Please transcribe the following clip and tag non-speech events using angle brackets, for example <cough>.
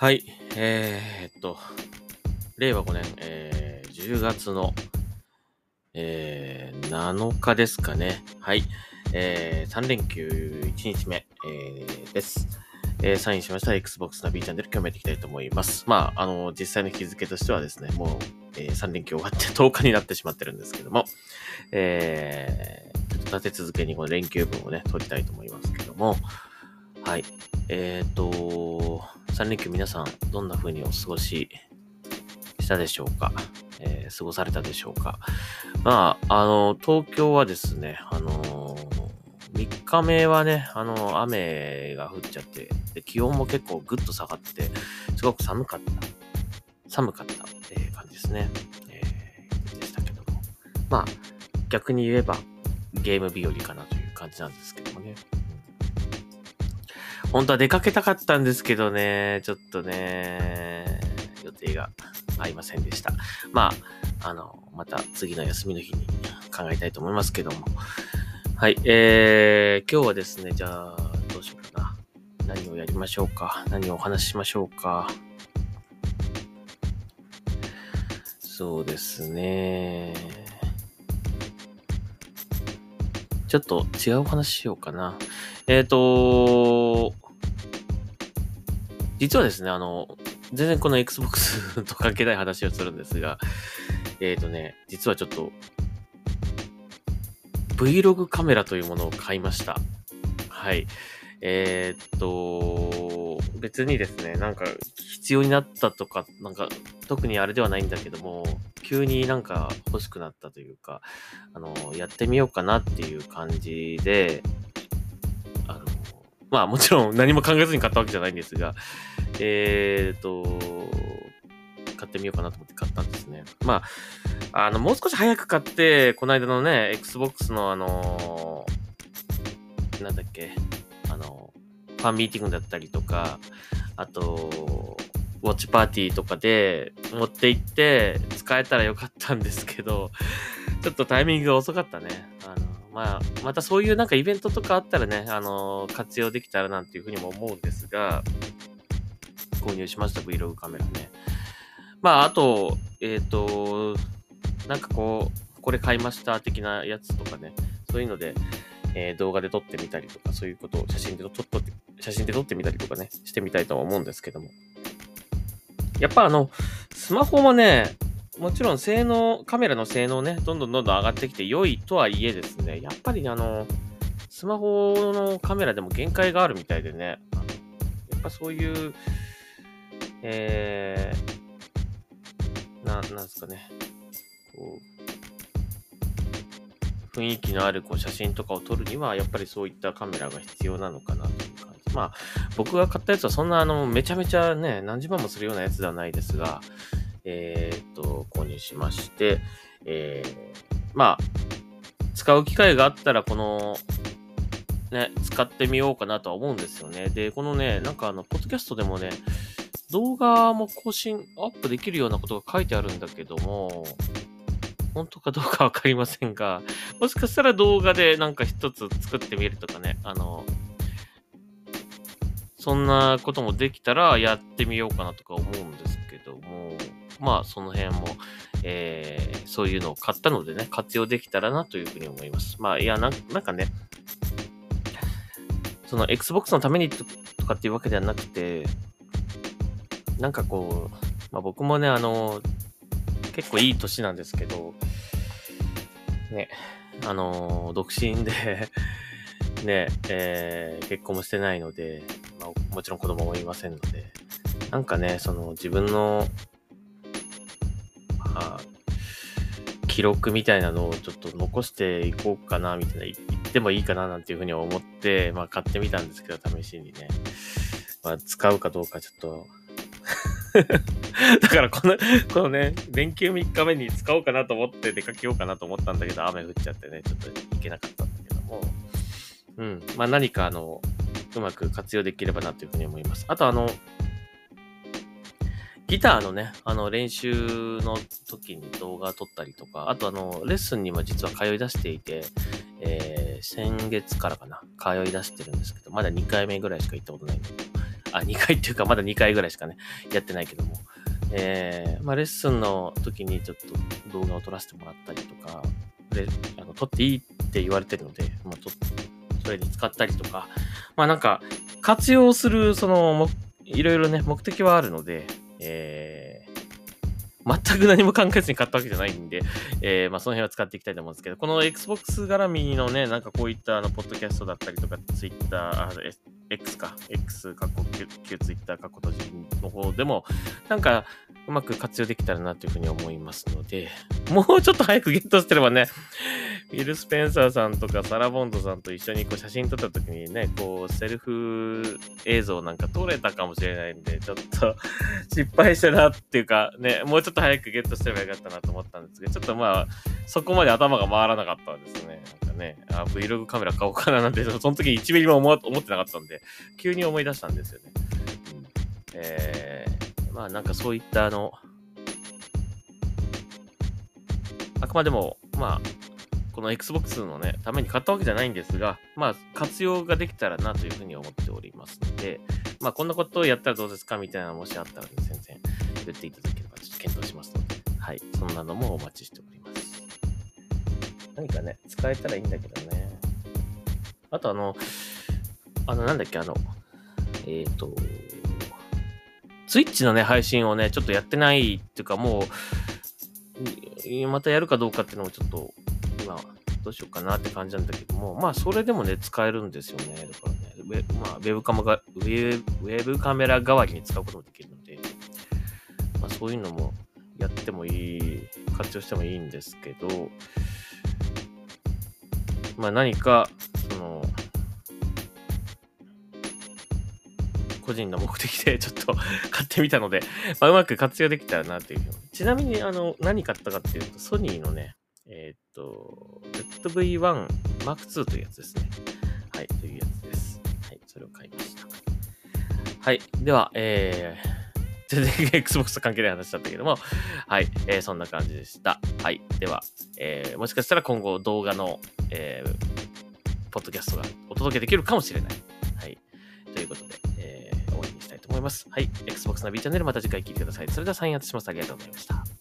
はい。えー、っと、令和5年、えー、10月の、えー、7日ですかね。はい。えー、3連休1日目、えー、です。えー、サインしました Xbox の B チャンネル、今日もやっていきたいと思います。まあ、あの、実際の日付としてはですね、もう、えー、3連休終わって10日になってしまってるんですけども、えー、ちょっと立て続けにこの連休分をね、取りたいと思いますけども、はい。えっ、と、3連休皆さんどんな風にお過ごししたでしょうか、えー過ごされたでしょうか？まあ、あの、東京はですね、あの3日目はね、あの、雨が降っちゃって、で気温も結構ぐっと下がって、すごく寒かった。寒かった、えー感じですね。えーでしたけども。まあ、逆に言えば、ゲーム日和かなという感じなんですけどもね。本当は出かけたかったんですけどね、ちょっとね、予定が合いませんでした。まあ、あの、また次の休みの日に考えたいと思いますけども。はい、えー、今日はですね、じゃあ、どうしようかな。何をやりましょうか。何をお話ししましょうか。そうですね。ちょっと違う話しようかな。えっ、と、実はですね、あの、全然この Xbox <laughs> と関係ない話をするんですが、えっ、とね、実はちょっと、Vlog カメラというものを買いました。はい。えーっと、別にですね、なんか必要になったとか、なんか特にあれではないんだけども、急になんか欲しくなったというか、あの、やってみようかなっていう感じで、あの、まあもちろん何も考えずに買ったわけじゃないんですが、えーっと、買ってみようかなと思って買ったんですね。まあ、あの、もう少し早く買って、この間のね、Xbox のあのなんだっけ、あの、ファンミーティングだったりとか、あと、ウォッチパーティーとかで持って行って使えたらよかったんですけど、<laughs> ちょっとタイミングが遅かったね。あの、まあ、またそういうなんかイベントとかあったらね、あの、活用できたらなんていうふうにも思うんですが、購入しました Vlog カメラね。まあ、あと、えっ、と、なんかこう、これ買いました的なやつとかね、そういうので、え動画で撮ってみたりとか、そういうことを写真で撮って、写真で撮ってみたりとかね、してみたいとは思うんですけども。やっぱあの、スマホもね、もちろん性能、カメラの性能ね、どんどんどんどん上がってきて良いとはいえですね、やっぱりあの、スマホのカメラでも限界があるみたいでね、やっぱそういう、えー、な、なんですかね、こう、雰囲気のあるこう写真とかを撮るには、やっぱりそういったカメラが必要なのかなという感じ。まあ、僕が買ったやつはそんなあの、めちゃめちゃね、何十万もするようなやつではないですが、えーっと、購入しまして、えー、まあ、使う機会があったら、この、ね、使ってみようかなとは思うんですよね。で、このね、なんかあの、ポッドキャストでもね、動画も更新、アップできるようなことが書いてあるんだけども、本当かどうかわかりませんが、もしかしたら動画でなんか一つ作ってみるとかね、あの、そんなこともできたらやってみようかなとか思うんですけども、まあその辺も、えーそういうのを買ったのでね、活用できたらなというふうに思います。まあいや、なんかね、その Xbox のためにととかっていうわけではなくて、なんかこう、まあ僕もね、あの、結構いい年なんですけど、ね、あの、独身で、<laughs> ね、えー結婚もしてないので、まあ、もちろん子供もいませんので、なんかね、その自分の、まあ、記録みたいなのをちょっと残していこうかな、みたいな、言ってもいいかな、なんていうふうに思って、まあ買ってみたんですけど、試しにね。まあ使うかどうかちょっと、<laughs> だからこの、このね、連休3日目に使おうかなと思って出かけようかなと思ったんだけど、雨降っちゃってね、ちょっと行けなかったんだけども、うん。まあ何かあの、うまく活用できればなというふうに思います。あとあの、ギターのね、あの練習の時に動画撮ったりとか、あとあの、レッスンにも実は通い出していて、えー先月からかな、通い出してるんですけど、まだ2回目ぐらいしか行ったことないんだけど、あ、2回っていうか、まだ2回ぐらいしかね、やってないけども、えー、まあ、レッスンの時にちょっと動画を撮らせてもらったりとか、で、あの撮っていいって言われてるので、まあ、ちょっと、それに使ったりとか、まあなんか、活用する、その、いろいろね、目的はあるので、えー、全く何も考えずに買ったわけじゃないんで、えー、まあその辺は使っていきたいと思うんですけど、この Xbox 絡みのね、なんかこういったあの、ポッドキャストだったりとか、Twitter、X か、X、過去、旧 Twitter、過去閉じの方でも、なんか、うまく活用できたらなというふうに思いますので、<laughs> もうちょっと早くゲットしてればね、<laughs> ウィル・スペンサーさんとかサラ・ボンドさんと一緒にこう写真撮った時にね、こう、セルフ映像なんか撮れたかもしれないんで、ちょっと <laughs> 失敗したなっていうか、ね、もうちょっと早くゲットすればよかったなと思ったんですけど、ちょっとまあ、そこまで頭が回らなかったんですね。なんかね、あ、Vlog カメラ買おうかななんて、その時1ミリも思ってなかったんで、急に思い出したんですよね。えー、まあなんかそういったあの、あくまでも、まあ、この Xbox のね、ために買ったわけじゃないんですが、まあ、活用ができたらなというふうに思っておりますので、まあ、こんなことをやったらどうですかみたいなのもしあったら、ね、全然言っていただければ、ちょっと検討しますので、はい、そんなのもお待ちしております。何かね、使えたらいいんだけどね。あと、あの、あの、なんだっけ、あの、えっ、ー、と、ツイッチのね、配信をね、ちょっとやってないっていうか、もう、またやるかどうかっていうのもちょっと今、どうしようかなって感じなんだけども、まあ、それでもね、使えるんですよね。だからね、ウェ,、まあ、ウェブカメラウェウェブカメラ代わりに使うこともできるので、まあ、そういうのもやってもいい、活用してもいいんですけど、まあ、何か、その、個人の目的でちょっと買ってみたので、まあ、うまく活用できたらなというふうに。ちなみに、あの、何買ったかっていうと、ソニーのね、えっ、と、ZV-1 Mark II というやつですね。はい、というやつです。はい、それを買いました。はい、では、えー、全然 <laughs> Xbox と関係ない話だったけども、はい、えー、そんな感じでした。はい、では、えー、もしかしたら今後動画の、えー、ポッドキャストがお届けできるかもしれない。思います。はい、Xbox の B チャンネルまた次回聞いてください。それではサインアウトします。ありがとうございました。